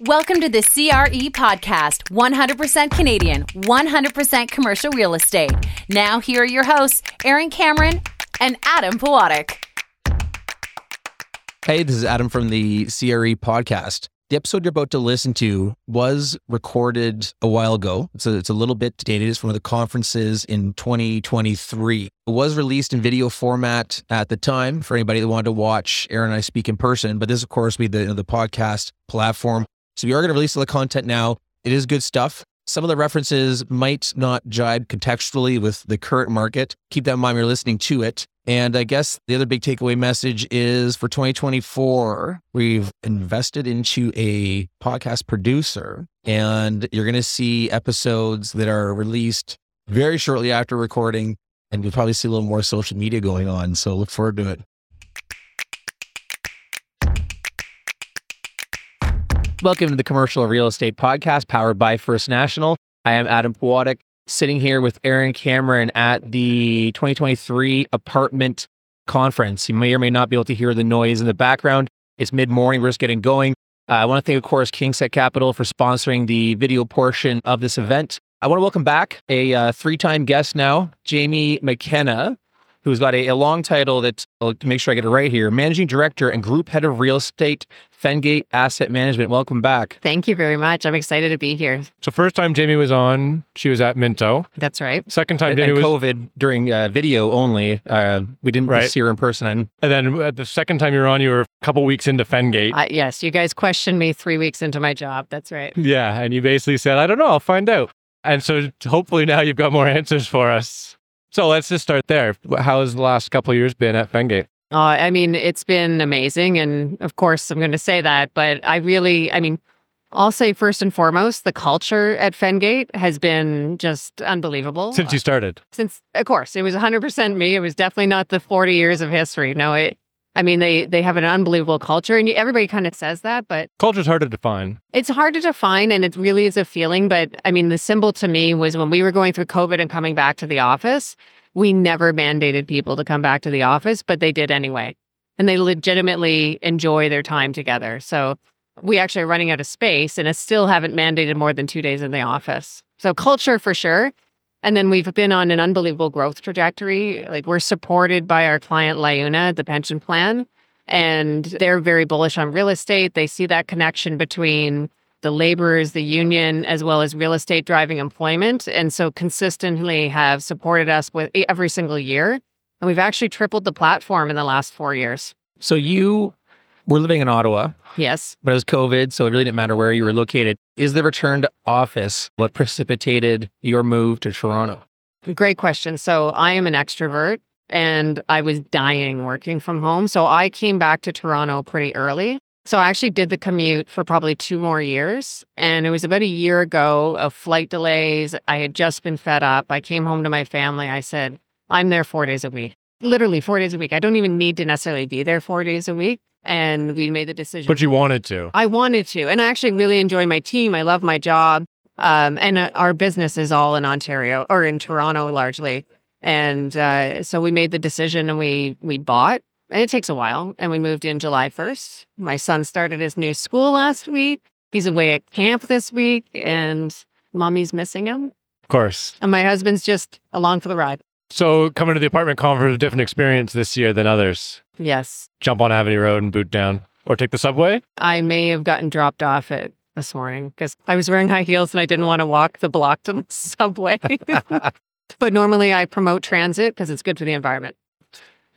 Welcome to the CRE podcast 100% Canadian, 100% commercial real estate. Now, here are your hosts, Aaron Cameron and Adam Powadiuk. Hey, this is Adam from the CRE podcast. The episode you're about to listen to was recorded a while ago. So it's a little bit dated. It's from the conferences in 2023. It was released in video format at the time for anybody that wanted to watch Aaron and I speak in person. But this, of course, will be the, the podcast platform. So we are going to release all the content now. It is good stuff. Some of the references might not jibe contextually with the current market. Keep that in mind when you're listening to it. And I guess the other big takeaway message is for 2024, we've invested into a podcast producer, and you're going to see episodes that are released very shortly after recording. And you'll probably see a little more social media going on. So look forward to it. Welcome to the Commercial Real Estate Podcast powered by First National. I am Adam Powadiuk sitting here with Aaron Cameron at the 2023 apartment conference. You may or may not be able to hear the noise in the background. It's mid morning. We're just getting going. Uh, I want to thank, of course, KingSett Capital for sponsoring the video portion of this event. I want to welcome back a uh, three time guest now, Jaime McKenna, who's got a, a long title that, I'll make sure I get it right here Managing Director and Group Head of Real Estate, Fengate Asset Management. Welcome back. Thank you very much. I'm excited to be here. So first time Jaime was on, she was at Minto. That's right. Second time And, Jaime and was, COVID during uh, video only. Uh, we didn't Right. see her in person. And and then uh, the second time you were on, you were a couple weeks into Fengate. Uh, yes, you guys questioned me three weeks into my job. That's right. yeah, and you basically said, "I don't know, I'll find out." And so hopefully now you've got more answers for us. So let's just start there. How has the last couple of years been at Fengate? Uh, I mean, it's been amazing. And of course, I'm going to say that, but I really, I mean, I'll say first and foremost, the culture at Fengate has been just unbelievable. Since you started, Since, of course, it was 100% me. It was definitely not the 40 years of history. No, it, I mean, they, they have an unbelievable culture and everybody kind of says that, but culture is hard to define. It's hard to define and it really is a feeling. But I mean, the symbol to me was when we were going through COVID and coming back to the office, we never mandated people to come back to the office, but they did anyway. And they legitimately enjoy their time together. So we actually are running out of space and I still haven't mandated more than two days in the office. So culture for sure. And then we've been on an unbelievable growth trajectory. Like we're supported by our client LiUNA, the pension plan, and they're very bullish on real estate. They see that connection between the laborers, the union, as well as real estate driving employment. And so consistently have supported us with every single year. And we've actually tripled the platform in the last four years. so you were living in Ottawa, Yes. but it was COVID, so it really didn't matter where you were located. Is the return to office what precipitated your move to Toronto? Great question. So I am an extrovert and I was dying working from home. So I came back to Toronto pretty early. So I actually did the commute for probably two more years. And it was about a year ago of flight delays. I had just been fed up. I came home to my family. I said, I'm there four days a week, literally four days a week. I don't even need to necessarily be there four days a week. And we made the decision. But you wanted to. I wanted to. And I actually really enjoy my team. I love my job. Um, and uh, our business is all in Ontario or in Toronto largely. And uh, so we made the decision and we we bought. And it takes a while. And we moved in July 1st. My son started his new school last week. He's away at camp this week and mommy's missing him. Of course. And my husband's just along for the ride. So coming to the apartment conference, a different experience this year than others. Yes. Jump on Avenue Road and boot down, or take the subway. I may have gotten dropped off at this morning because I was wearing high heels and I didn't want to walk the block to the subway. but normally I promote transit because it's good for the environment.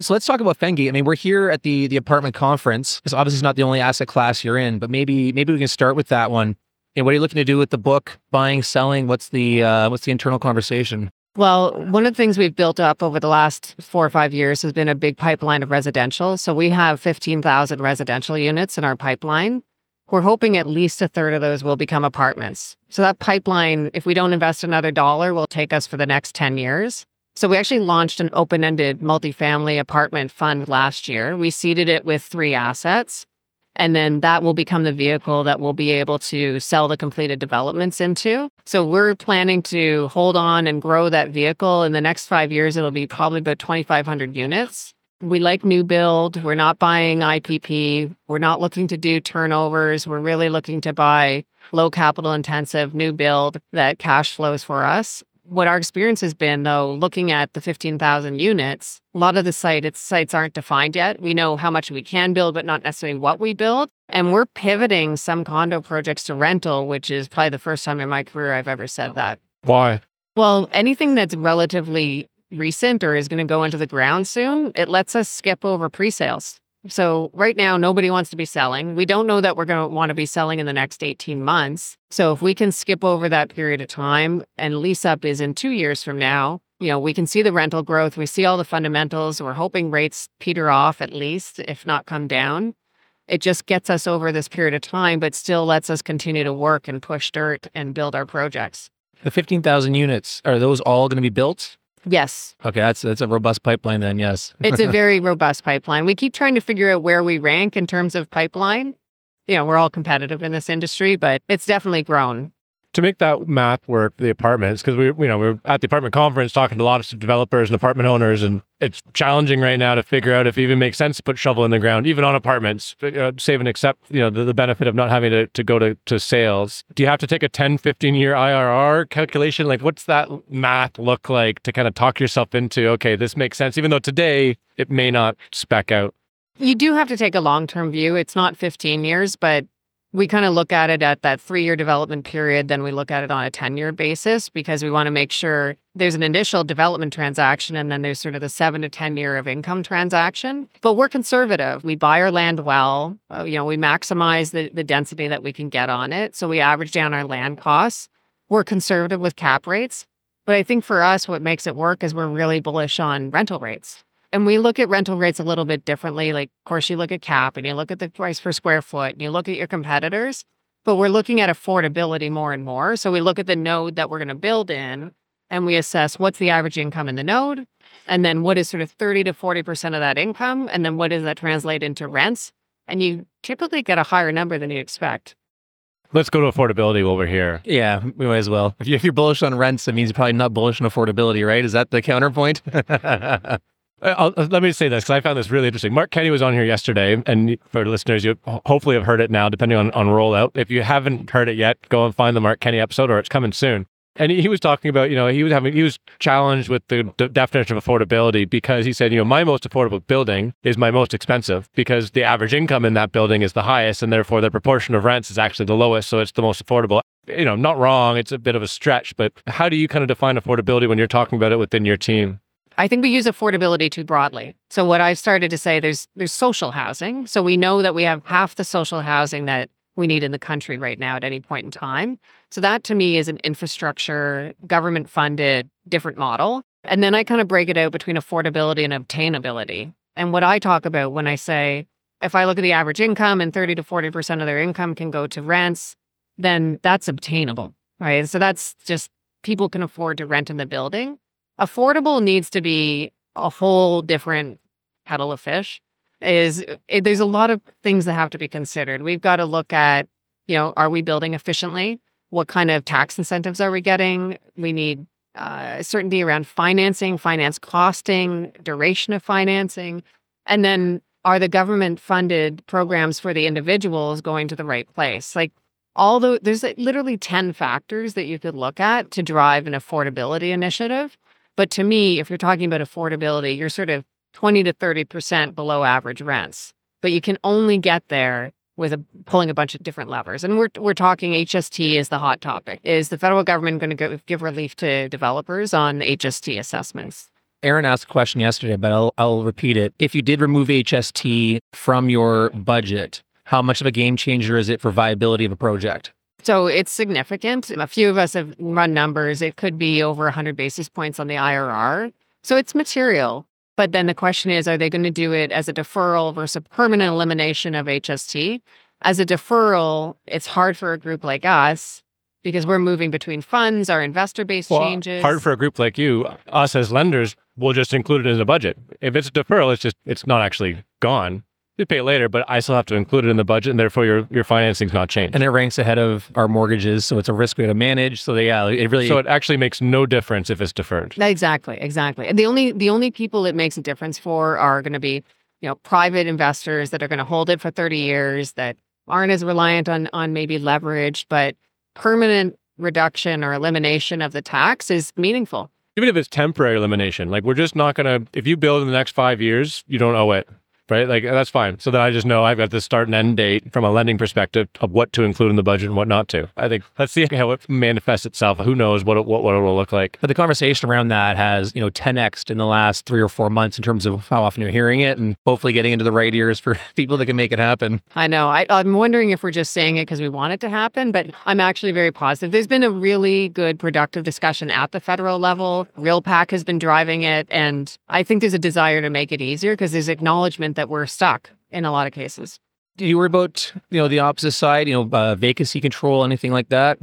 So let's talk about Fengate. I mean, we're here at the the apartment conference. It's obviously not the only asset class you're in, but maybe maybe we can start with that one. And what are you looking to do with the book? Buying, selling? What's the uh, what's the internal conversation? Well, one of the things we've built up over the last four or five years has been a big pipeline of residential. So we have 15,000 residential units in our pipeline. We're hoping at least a third of those will become apartments. So that pipeline, if we don't invest another dollar, will take us for the next 10 years. So we actually launched an open-ended multifamily apartment fund last year. We seeded it with three assets. And then that will become the vehicle that we'll be able to sell the completed developments into. So we're planning to hold on and grow that vehicle. In the next five years, it'll be probably about 2,500 units. We like new build. We're not buying IPP. We're not looking to do turnovers. We're really looking to buy low capital intensive new build that cash flows for us. What our experience has been, though, looking at the 15,000 units, a lot of the site, its sites aren't defined yet. We know how much we can build, but not necessarily what we build. And we're pivoting some condo projects to rental, which is probably the first time in my career I've ever said that. Why? Well, anything that's relatively recent or is going to go into the ground soon, it lets us skip over pre sales. So, right now, nobody wants to be selling. We don't know that we're going to want to be selling in the next 18 months. So, if we can skip over that period of time and lease up is in two years from now, you know, we can see the rental growth. We see all the fundamentals. We're hoping rates peter off at least, if not come down. It just gets us over this period of time, but still lets us continue to work and push dirt and build our projects. The 15,000 units, are those all going to be built? Yes. Okay, that's that's a robust pipeline then, yes. it's a very robust pipeline. We keep trying to figure out where we rank in terms of pipeline. You know, we're all competitive in this industry, but it's definitely grown to make that math work, the apartments, because we, you know, we are at the apartment conference talking to a lot of developers and apartment owners, and it's challenging right now to figure out if it even makes sense to put shovel in the ground, even on apartments, save and accept, you know, the, the benefit of not having to, to go to, to sales. Do you have to take a 10, 15 year IRR calculation? Like, what's that math look like to kind of talk yourself into, okay, this makes sense, even though today it may not spec out? You do have to take a long term view. It's not 15 years, but we kind of look at it at that three year development period. Then we look at it on a 10 year basis because we want to make sure there's an initial development transaction and then there's sort of the seven to 10 year of income transaction. But we're conservative. We buy our land well. Uh, you know, we maximize the, the density that we can get on it. So we average down our land costs. We're conservative with cap rates. But I think for us, what makes it work is we're really bullish on rental rates. And we look at rental rates a little bit differently. Like, of course, you look at cap and you look at the price per square foot and you look at your competitors, but we're looking at affordability more and more. So we look at the node that we're going to build in and we assess what's the average income in the node and then what is sort of 30 to 40% of that income. And then what does that translate into rents? And you typically get a higher number than you expect. Let's go to affordability while we're here. Yeah, we might as well. If you're bullish on rents, it means you're probably not bullish on affordability, right? Is that the counterpoint? Uh, I'll, let me say this because I found this really interesting. Mark Kenny was on here yesterday, and for listeners, you hopefully have heard it now, depending on, on rollout. If you haven't heard it yet, go and find the Mark Kenny episode, or it's coming soon. And he, he was talking about, you know, he was having, he was challenged with the d- definition of affordability because he said, you know, my most affordable building is my most expensive because the average income in that building is the highest, and therefore the proportion of rents is actually the lowest, so it's the most affordable. You know, not wrong. It's a bit of a stretch, but how do you kind of define affordability when you're talking about it within your team? I think we use affordability too broadly. So what I've started to say there's there's social housing. So we know that we have half the social housing that we need in the country right now at any point in time. So that to me is an infrastructure, government funded, different model. And then I kind of break it out between affordability and obtainability. And what I talk about when I say if I look at the average income and 30 to 40% of their income can go to rents, then that's obtainable, right? So that's just people can afford to rent in the building affordable needs to be a whole different kettle of fish. Is it, eh, there's a lot of things that have to be considered. We've got to look at you know are we building efficiently? What kind of tax incentives are we getting? We need uh, certainty around financing finance costing duration of financing. And then are the government funded programs for the individuals going to the right place? Like all the there's literally 10 factors that you could look at to drive an affordability initiative but to me, if you're talking about affordability, you're sort of 20 to 30% below average rents. But you can only get there with a, pulling a bunch of different levers. And we're, we're talking HST is the hot topic. Is the federal government going to give relief to developers on HST assessments? Aaron asked a question yesterday, but I'll, I'll repeat it. If you did remove HST from your budget, how much of a game changer is it for viability of a project? So it's significant. A few of us have run numbers. It could be over 100 basis points on the IRR. So it's material. But then the question is are they going to do it as a deferral versus a permanent elimination of HST? As a deferral, it's hard for a group like us because we're moving between funds, our investor base well, changes. Hard for a group like you, us as lenders, we'll just include it in the budget. If it's a deferral, it's just it's not actually gone you pay it later, but I still have to include it in the budget, and therefore your your financing's not changed. And it ranks ahead of our mortgages, so it's a risk we have to manage. So they, yeah, it really. so it actually makes no difference if it's deferred. Exactly, exactly. And the only the only people it makes a difference for are going to be, you know, private investors that are going to hold it for 30 years that aren't as reliant on on maybe leverage, but permanent reduction or elimination of the tax is meaningful. Even if it's temporary elimination, like we're just not gonna. If you build in the next five years, you don't owe it right? Like uh, that's fine. So then I just know I've got the start and end date from a lending perspective of what to include in the budget and what not to. I think let's see how it manifests itself. Who knows what it, what, what it will look like. But the conversation around that has, you know, 10x in the last three or four months in terms of how often you're hearing it and hopefully getting into the right ears for people that can make it happen. I know. I, I'm wondering if we're just saying it because we want it to happen, but I'm actually very positive. There's been a really good, productive discussion at the federal level. RealPAC has been driving it. And I think there's a desire to make it easier because there's acknowledgement that we're stuck in a lot of cases. Do you worry about, you know, the opposite side, you know, uh, vacancy control, anything like that?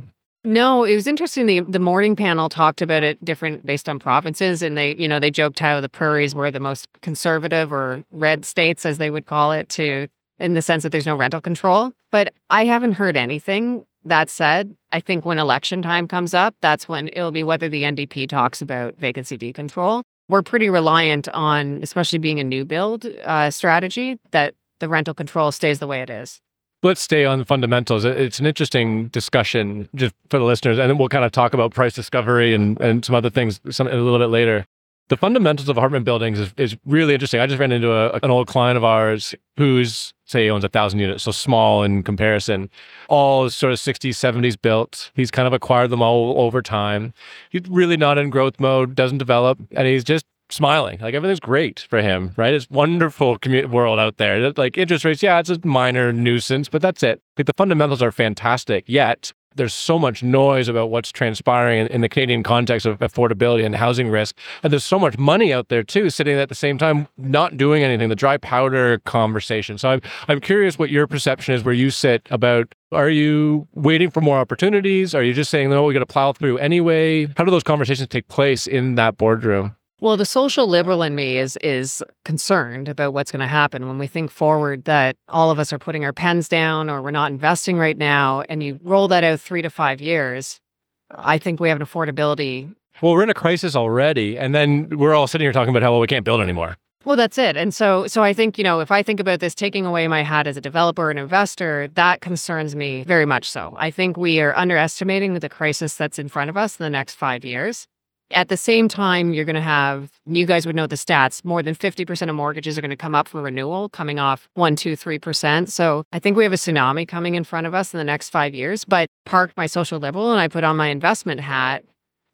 No, it was interesting. The the morning panel talked about it different based on provinces, and they, you know, they joked how the prairies were the most conservative or red states, as they would call it, to in the sense that there's no rental control. But I haven't heard anything. That said, I think when election time comes up, that's when it'll be whether the NDP talks about vacancy decontrol we're pretty reliant on, especially being a new build uh, strategy, that the rental control stays the way it is. Let's stay on fundamentals. It's an interesting discussion just for the listeners, and then we'll kind of talk about price discovery and, and some other things some, a little bit later. The fundamentals of apartment buildings is, is really interesting. I just ran into a, an old client of ours who's, say, he owns a thousand units, so small in comparison, all sort of 60s, 70s built. He's kind of acquired them all over time. He's really not in growth mode, doesn't develop, and he's just smiling. Like everything's great for him, right? It's wonderful community world out there. Like interest rates, yeah, it's a minor nuisance, but that's it. Like the fundamentals are fantastic. Yet there's so much noise about what's transpiring in, in, the Canadian context of affordability and housing risk. And there's so much money out there too, sitting at the same time, not doing anything, the dry powder conversation. So I'm, I'm curious what your perception is where you sit about are you waiting for more opportunities? Are you just saying, no, we got to plow through anyway? How do those conversations take place in that boardroom? Well, the social liberal in me is is concerned about what's going to happen when we think forward that all of us are putting our pens down or we're not investing right now and you roll that out 3 to 5 years. I think we have an affordability well, we're in a crisis already, and then we're all sitting here talking about how well we can't build anymore. Well, that's it. And so so I think, you know, if I think about this taking away my hat as a developer and investor, that concerns me very much so. I think we are underestimating the crisis that's in front of us in the next 5 years. At the same time, you're going to have, you guys would know the stats, more than 50% of mortgages are going to come up for renewal, coming off one, two, three percent So I think we have a tsunami coming in front of us in the next five years. But parked my social liberal and I put on my investment hat.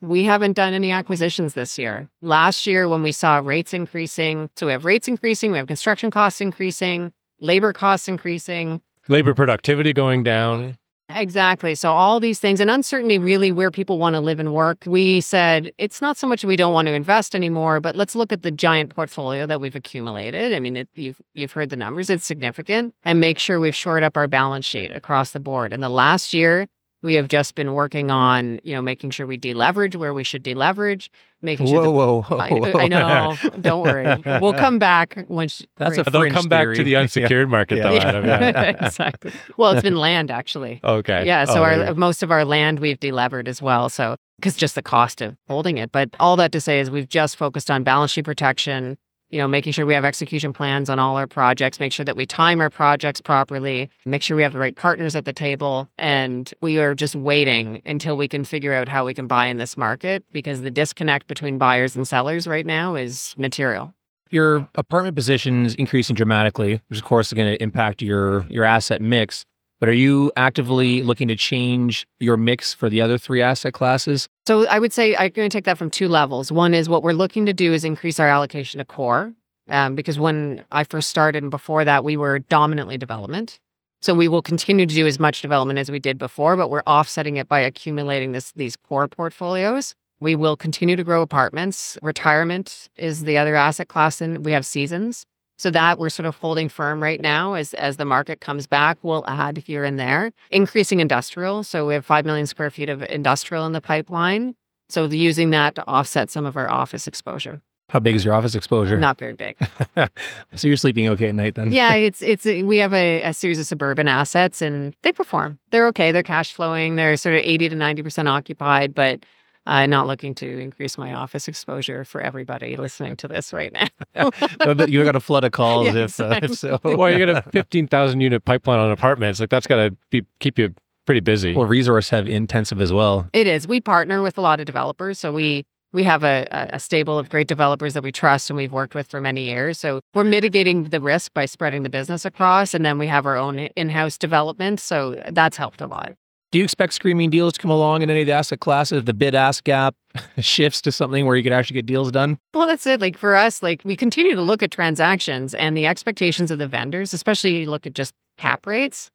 We haven't done any acquisitions this year. Last year, when we saw rates increasing, so we have rates increasing, we have construction costs increasing, labor costs increasing, labor productivity going down. Exactly. So all these things and uncertainty really where people want to live and work. We said it's not so much we don't want to invest anymore, but let's look at the giant portfolio that we've accumulated. I mean, it, you've you've heard the numbers; it's significant, and make sure we've shored up our balance sheet across the board. In the last year, we have just been working on, you know, making sure we deleverage where we should deleverage, making sure. Whoa, whoa, whoa, I, I, know. Don't worry. We'll come back once. That's a They'll come theory. back to the unsecured yeah. market, though. Yeah. yeah. exactly. Well, it's been land actually. Okay. Yeah. So oh, our yeah. most of our land we've delevered as well. So because just the cost of holding it. But all that to say is we've just focused on balance sheet protection, you know, making sure we have execution plans on all our projects, make sure that we time our projects properly, make sure we have the right partners at the table. And we are just waiting until we can figure out how we can buy in this market because the disconnect between buyers and sellers right now is material. Your apartment position is increasing dramatically, which of course is going to impact your your asset mix. But are you actively looking to change your mix for the other three asset classes? So I would say I'm going to take that from two levels. One is what we're looking to do is increase our allocation to core, um, because when I first started and before that, we were dominantly development. So we will continue to do as much development as we did before, but we're offsetting it by accumulating this these core portfolios. We will continue to grow apartments. Retirement is the other asset class, and we have seasons. So that we're sort of holding firm right now as as the market comes back, we'll add here and there. Increasing industrial. So we have 5 million square feet of industrial in the pipeline. So using that to offset some of our office exposure. How big is your office exposure? Not very big. so you're sleeping okay at night then? yeah, it's it's we have a, a series of suburban assets and they perform. They're okay. They're cash flowing. They're sort of 80 to 90% occupied, but I'm not looking to increase my office exposure for everybody listening to this right now. But you got a flood of calls Yes, if, uh, if so. well, you get a 15,000 unit pipeline on apartments. Like that's got to be keep you pretty busy. Well, resource have intensive as well. It is. We partner with a lot of developers, so we we have a, a a stable of great developers that we trust and we've worked with for many years. So we're mitigating the risk by spreading the business across, and then we have our own in-house development. So that's helped a lot. Do you expect screaming deals to come along in any of the asset classes? If the bid ask gap shifts to something where you could actually get deals done? Well, that's it. Like for us, like we continue to look at transactions and the expectations of the vendors, especially you look at just cap rates.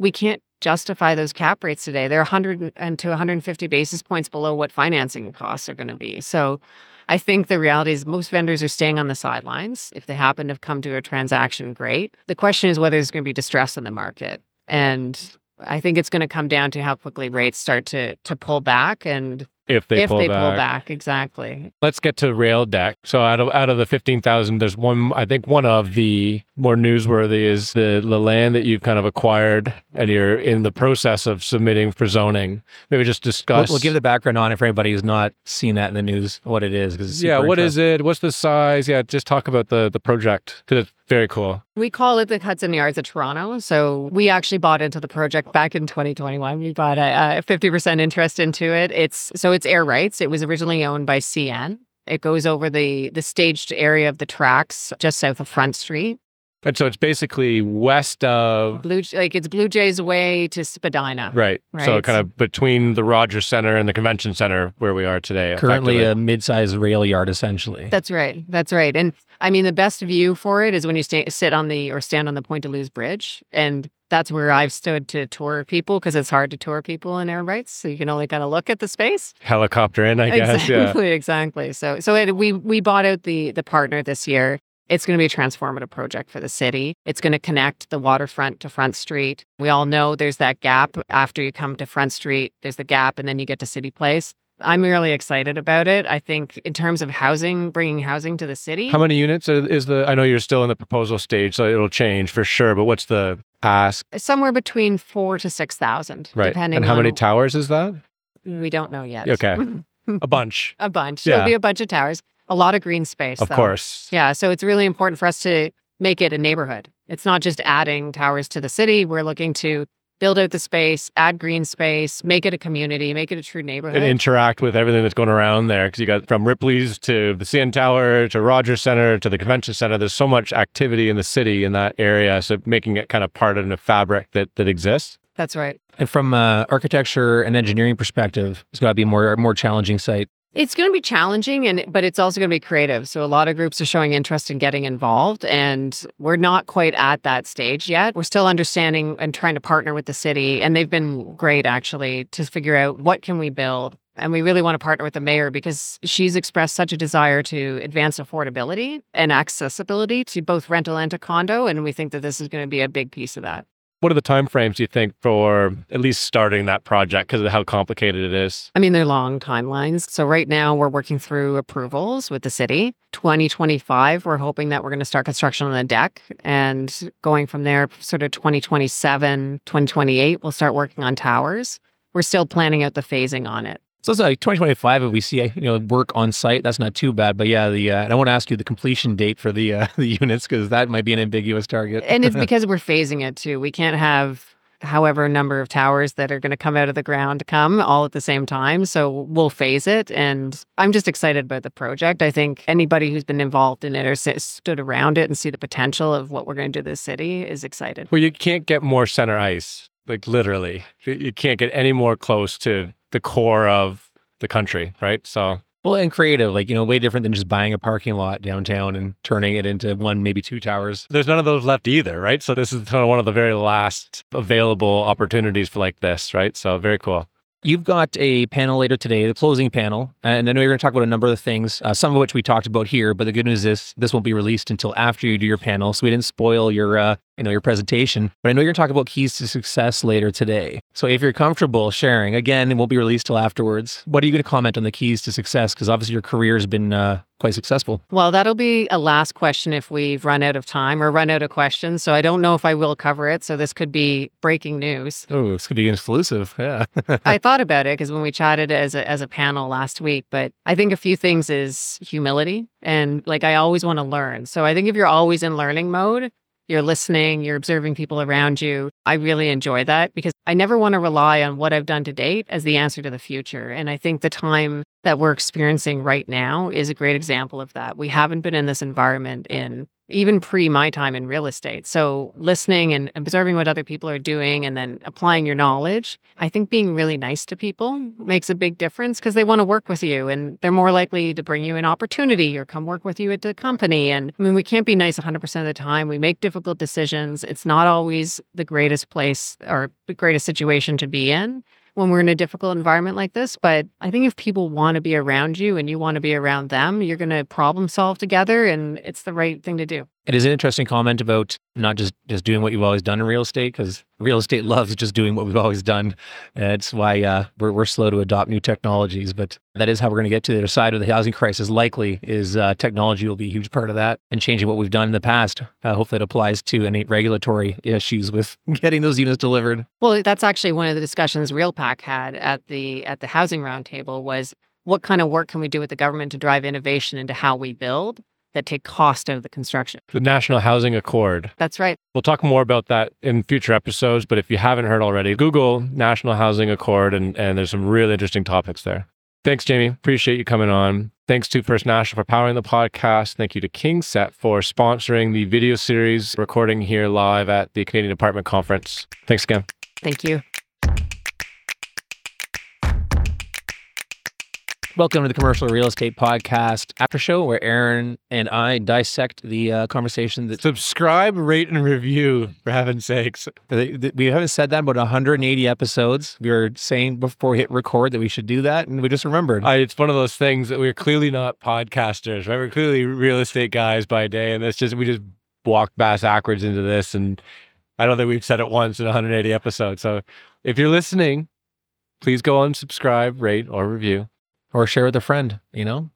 We can't justify those cap rates today. They're 100 and to 150 basis points below what financing costs are going to be. So I think the reality is most vendors are staying on the sidelines. If they happen to come to a transaction, great. The question is whether there's going to be distress in the market. And I think it's going to come down to how quickly rates start to to pull back and if they, if pull, they back. pull back exactly. Let's get to rail deck. So out of out of the 15,000 there's one I think one of the more newsworthy is the, the land that you've kind of acquired and you're in the process of submitting for zoning. Maybe just We'll, discuss we'll give the background on it for anybody who's not seen that in the news, what it is. Because Yeah, what is it? What's the size? Yeah, just talk about the the project cuz it's very cool. We call it the Hudson Yards of Toronto. So we actually bought into the project back in 2021. We bought a, a 50% interest into it. It's so it's air rights. It was originally owned by CN. It goes over the the staged area of the tracks just south of Front Street. And so it's basically west of Blue like it's Blue Jays way to Spadina. right. right. So kind of between the Rogers Center and the Convention Center where we are today. Currently a mid-sized rail yard, essentially. That's right. That's right. And I mean, the best view for it is when you stay, sit on the or stand on the Puente de Luz Bridge. And that's where I've stood to tour people because it's hard to tour people in air rights. So you can only kind of look at the space. helicopter in, I guess. Yeah. Exactly, exactly. So, so it, we we bought out the the partner this year. It's going to be a transformative project for the city. It's going to connect the waterfront to Front Street. We all know there's that gap after you come to Front Street. There's the gap, and then you get to City Place. I'm really excited about it. I think in terms of housing, bringing housing to the city. How many units is the? I know you're still in the proposal stage, so it'll change for sure. But what's the ask? somewhere between four to six thousand, Right. depending. And how many towers is that? We don't know yet. Okay. A bunch, a bunch. Yeah. There'll be a bunch of towers. A lot of green space. of though. course. Yeah. So it's really important for us to make it a neighborhood. It's not just adding towers to the city. We're looking to build out the space, add green space, make it a community, make it a true neighborhood. And interact with everything that's going around there because you got from Ripley's to the CN Tower to Rogers Center to the Convention Center. There's so much activity in the city in that area, so making it kind of part of the fabric that that exists. That's right. And from uh, architecture and engineering perspective, it's got to be a more more challenging site. It's going to be challenging and but it's also going to be creative. So a lot of groups are showing interest in getting involved and we're not quite at that stage yet. We're still understanding and trying to partner with the city and they've been great actually to figure out what can we build. And we really want to partner with the mayor because she's expressed such a desire to advance affordability and accessibility to both rental and to condo and we think that this is going to be a big piece of that. What are the timeframes you think for at least starting that project because of how complicated it is? I mean, they're long timelines. So right now we're working through approvals with the city. 2025, we're hoping that we're going to start construction on the deck and going from there, sort of 2027, 2028, we'll start working on towers. We're still planning out the phasing on it. So it's like 2025. If we see you know work on site, that's not too bad. But yeah, the uh, and I want to ask you the completion date for the uh, the units because that might be an ambiguous target. And it's because we're phasing it too. We can't have however number of towers that are going to come out of the ground come all at the same time. So we'll phase it. And I'm just excited about the project. I think anybody who's been involved in it or sit, stood around it and see the potential of what we're going to do to the city is excited. Well, you can't get more center ice, like literally. You- You can't get any more close to the core of the country, right? So well, and creative, like you know, way different than just buying a parking lot downtown and turning it into one, maybe two towers. there's none of those left either, right? So this is kind of one of the very last available opportunities for like this, right? So very cool. You've got a panel later today, the closing panel, and I know you're going to talk about a number of things, uh, some of which we talked about here. But the good news is this won't be released until after you do your panel, so we didn't spoil your uh, you know, your presentation, but I know you're talking about keys to success later today. So if you're comfortable sharing, again, it won't be released till afterwards. What are you going to comment on the keys to success? Because obviously your career has been uh, quite successful. Well, that'll be a last question if we've run out of time or run out of questions. So I don't know if I will cover it. So this could be breaking news. Oh, this could be exclusive. Yeah. I thought about it because when we chatted as a, as a panel last week, but I think a few things is humility and like I always want to learn. So I think if you're always in learning mode, you're listening, you're observing people around you. I really enjoy that because I never want to rely on what I've done to date as the answer to the future. And I think the time that we're experiencing right now is a great example of that. We haven't been in this environment in even pre my time in real estate. So, listening and observing what other people are doing and then applying your knowledge, I think being really nice to people makes a big difference because they want to work with you and they're more likely to bring you an opportunity or come work with you at the company. And I mean, we can't be nice 100% of the time. We make difficult decisions. It's not always the greatest place or the greatest situation to be in when we're in a difficult environment like this. But I think if people want to be around you and you want to be around them, you're going to problem solve together and it's the right thing to do. It is an interesting comment about not just just doing what you've always done in real estate, because real estate loves just doing what we've always done. That's why uh, we're we're slow to adopt new technologies, but that is how we're going to get to the other side of the housing crisis. Likely is uh, technology will be a huge part of that and changing what we've done in the past. Uh, hopefully, it applies to any regulatory issues with getting those units delivered. Well, that's actually one of the discussions RealPAC had at the at the housing roundtable was what kind of work can we do with the government to drive innovation into how we build that take cost out of the construction. The National Housing Accord. That's right. We'll talk more about that in future episodes, but if you haven't heard already, Google National Housing Accord and, and there's some really interesting topics there. Thanks, Jaime. Appreciate you coming on. Thanks to First National for powering the podcast. Thank you to KingSett for sponsoring the video series recording here live at the Canadian Apartment Conference. Thanks again. Thank you. Welcome to the Commercial Real Estate Podcast after show, where Aaron and I dissect the uh, conversation that Subscribe, rate, and review, for heaven's sakes. we haven't said that about 180 episodes. We were saying before we hit record that we should do that, and we just remembered. I, it's one of those things that we're clearly not podcasters, right? We're clearly real estate guys by day, and it's just we just walked bass backwards into this, and I don't think we've said it once in 180 episodes. So if you're listening, please go on, subscribe, rate, or review or share with a friend, you know?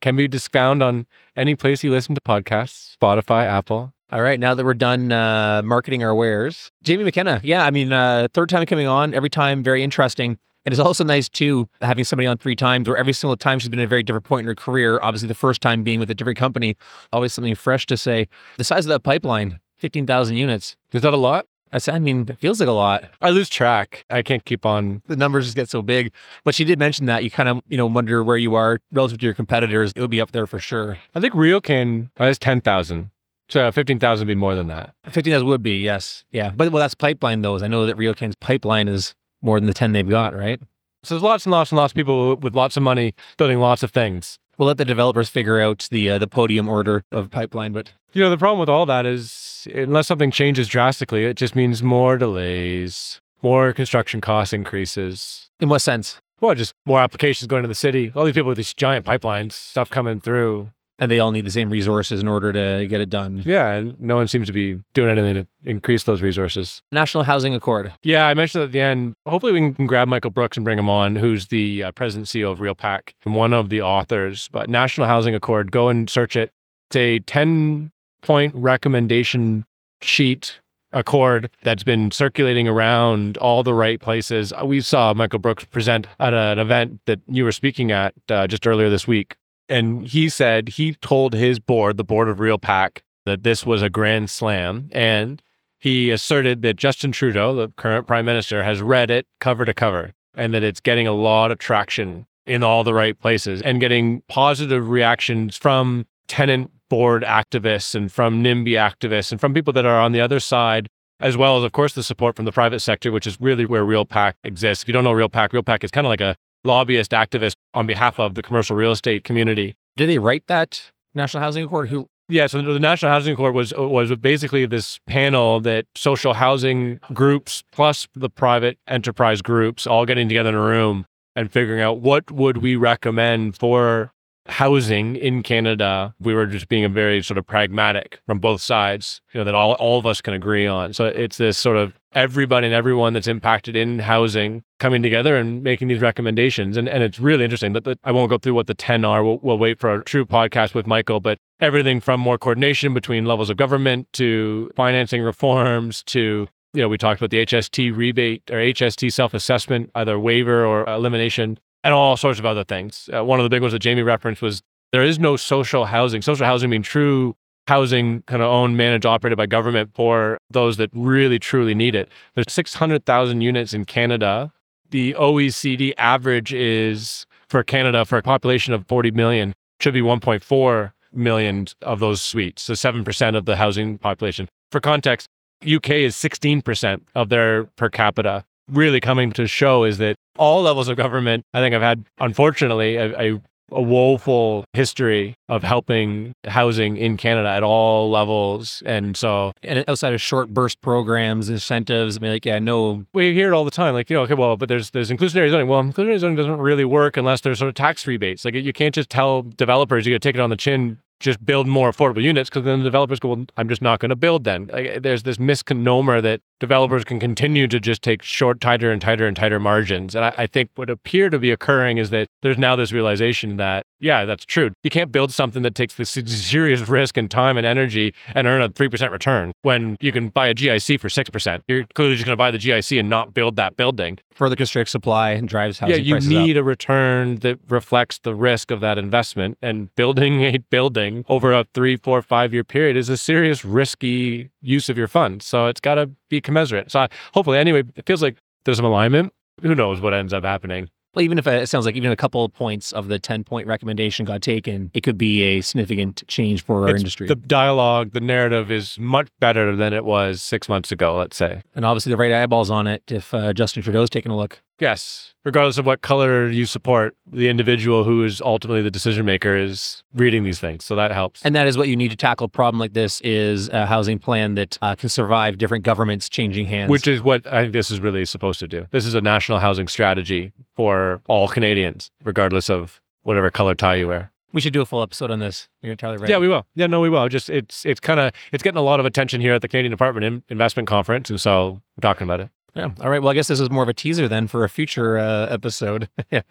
Can be just found on any place you listen to podcasts, Spotify, Apple. All right, now that we're done uh, marketing our wares, Jaime McKenna. Yeah, I mean, uh, third time coming on, every time very interesting. And It is also nice too having somebody on three times, where every single time she's been at a very different point in her career. Obviously, the first time being with a different company, always something fresh to say. The size of that pipeline, fifteen thousand units. Is that a lot? I said, I mean, it feels like a lot. I lose track. I can't keep on. The numbers just get so big. But she did mention that you kind of, you know, wonder where you are relative to your competitors. It would be up there for sure. I think RioCan has uh, 10,000. So uh, 15,000 would be more than that. 15,000 would be, yes. Yeah. But well, that's pipeline, though. I know that RioCan's pipeline is more than the 10 they've got, right? So there's lots and lots and lots of people with lots of money building lots of things. We'll let the developers figure out the uh, the podium order of pipeline, but you know the problem with all that is unless something changes drastically, it just means more delays, more construction cost increases. In what sense? Well, just more applications going to the city. All these people with these giant pipelines, stuff coming through and they all need the same resources in order to get it done. Yeah, and no one seems to be doing anything to increase those resources. National Housing Accord. Yeah, I mentioned at the end. Hopefully, we can grab Michael Brooks and bring him on, who's the uh, president and CEO of RealPAC and one of the authors. But National Housing Accord, go and search it. It's a 10 point recommendation sheet accord that's been circulating around all the right places. We saw Michael Brooks present at an event that you were speaking at uh, just earlier this week and he said he told his board, the board of Real RealPAC, that this was a grand slam. And he asserted that Justin Trudeau, the current prime minister, has read it cover to cover and that it's getting a lot of traction in all the right places and getting positive reactions from tenant board activists and from NIMBY activists and from people that are on the other side, as well as, of course, the support from the private sector, which is really where RealPAC exists. If you don't know RealPAC, RealPAC is kind of like a lobbyist activist on behalf of the commercial real estate community. Did they write that National Housing Accord? Who? Yeah, so the National Housing Accord was was basically this panel that social housing groups plus the private enterprise groups all getting together in a room and figuring out what would we recommend for housing in Canada, we were just being a very sort of pragmatic from both sides, you know, that all, all of us can agree on. So it's this sort of everybody and everyone that's impacted in housing coming together and making these recommendations. And, and it's really interesting that I won't go through what the 10 are. We'll, we'll wait for a true podcast with Michael, but everything from more coordination between levels of government to financing reforms to you know, we talked about the HST rebate or HST self assessment, either waiver or elimination, and all sorts of other things. Uh, one of the big ones that Jaime referenced was there is no social housing. Social housing being true housing kind of owned, managed, operated by government for those that really, truly need it. There's 600,000 units in Canada. The OECD average is for Canada, for a population of 40 million, should be 1.4 million of those suites. So 7% of the housing population. For context, UK is 16% of their per capita. Really coming to show is that all levels of government, I think I've had, unfortunately, a, a, a woeful history of helping housing in Canada at all levels. And so, and outside of short burst programs, incentives, I mean, like, yeah, no. We hear it all the time, like, you know, okay, well, but there's there's inclusionary zoning. Well, inclusionary zoning doesn't really work unless there's sort of tax rebates. Like, you can't just tell developers you got to take it on the chin just build more affordable units because then the developers go, well, I'm just not going to build then. Like, there's this misnomer that developers can continue to just take short, tighter and tighter and tighter margins. And I, I, think what appear to be occurring is that there's now this realization that, yeah, that's true. You can't build something that takes this serious risk and time and energy and earn a 3% return when you can buy a GIC for 6%. You're clearly just going to buy the GIC and not build that building. Further constricts supply and drives housing Yeah, you need up. a return that reflects the risk of that investment. And building a building over a three, four, five year period is a serious risky use of your funds. So it's got to be commensurate. So I, hopefully, anyway, it feels like there's some alignment. Who knows what ends up happening? Well, even if it sounds like even a couple of points of the 10 point recommendation got taken, it could be a significant change for our it's, industry. The dialogue, the narrative is much better than it was six months ago, let's say. And obviously, the right eyeballs on it if uh, Justin Trudeau's taking a look. Yes. Regardless of what color you support, the individual who is ultimately the decision maker is reading these things. So that helps. And that is what you need to tackle a problem like this is a housing plan that uh, can survive different governments changing hands. Which is what I think this is really supposed to do. This is a national housing strategy for all Canadians, regardless of whatever color tie you wear. We should do a full episode on this. You're entirely right. Yeah, we will. Yeah, no, we will. Just it's it's kind of it's getting a lot of attention here at the Canadian Apartment Investment Conference, and so we're talking about it. Yeah. All right. Well, I guess this is more of a teaser then for a future uh, episode.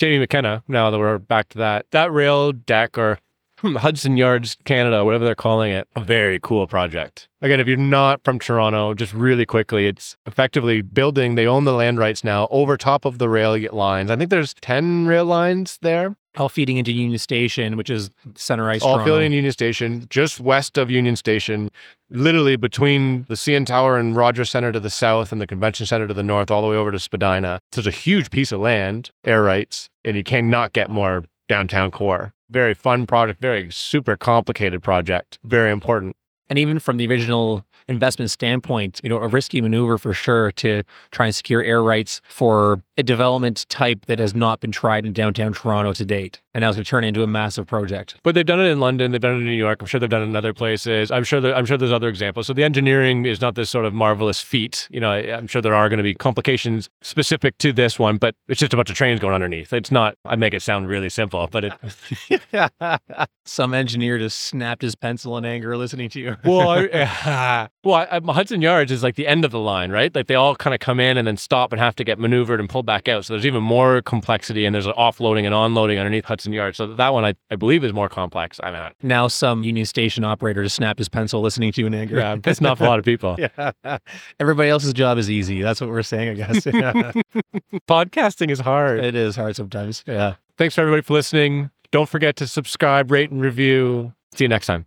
Jaime McKenna, now that we're back to that, that rail deck or Hudson Yards Canada, whatever they're calling it, a very cool project. Again, if you're not from Toronto, just really quickly, it's effectively building, they own the land rights now over top of the rail lines. I think there's 10 rail lines there. All feeding into Union Station, which is center ice. All feeding into Union Station, just west of Union Station, literally between the CN Tower and Rogers Center to the south and the Convention Center to the north, all the way over to Spadina. So it's a huge piece of land, air rights, and you cannot get more downtown core. Very fun project, very super complicated project, very important. And even from the original investment standpoint, you know, a risky maneuver for sure to try and secure air rights for a development type that has not been tried in downtown Toronto to date. And now it's going to turn into a massive project. But they've done it in London, they've done it in New York. I'm sure they've done it in other places. I'm sure there, I'm sure there's other examples. So the engineering is not this sort of marvelous feat. You know, I'm sure there are going to be complications specific to this one, but it's just a bunch of trains going underneath. It's not. I make it sound really simple, but it. Some engineer just snapped his pencil in anger listening to you. well, I, well, I, Hudson Yards is like the end of the line, right? Like they all kind of come in and then stop and have to get maneuvered and pulled back out. So there's even more complexity and there's an offloading and onloading underneath Hudson Yards. So that one I, I believe is more complex. I mean, now some Union Station operator just snapped his pencil listening to you in anger. Yeah, pissing off a lot of people. yeah. Everybody else's job is easy. That's what we're saying, I guess. Podcasting is hard. It is hard sometimes. Yeah. Thanks for everybody for listening. Don't forget to subscribe, rate, and review. See you next time.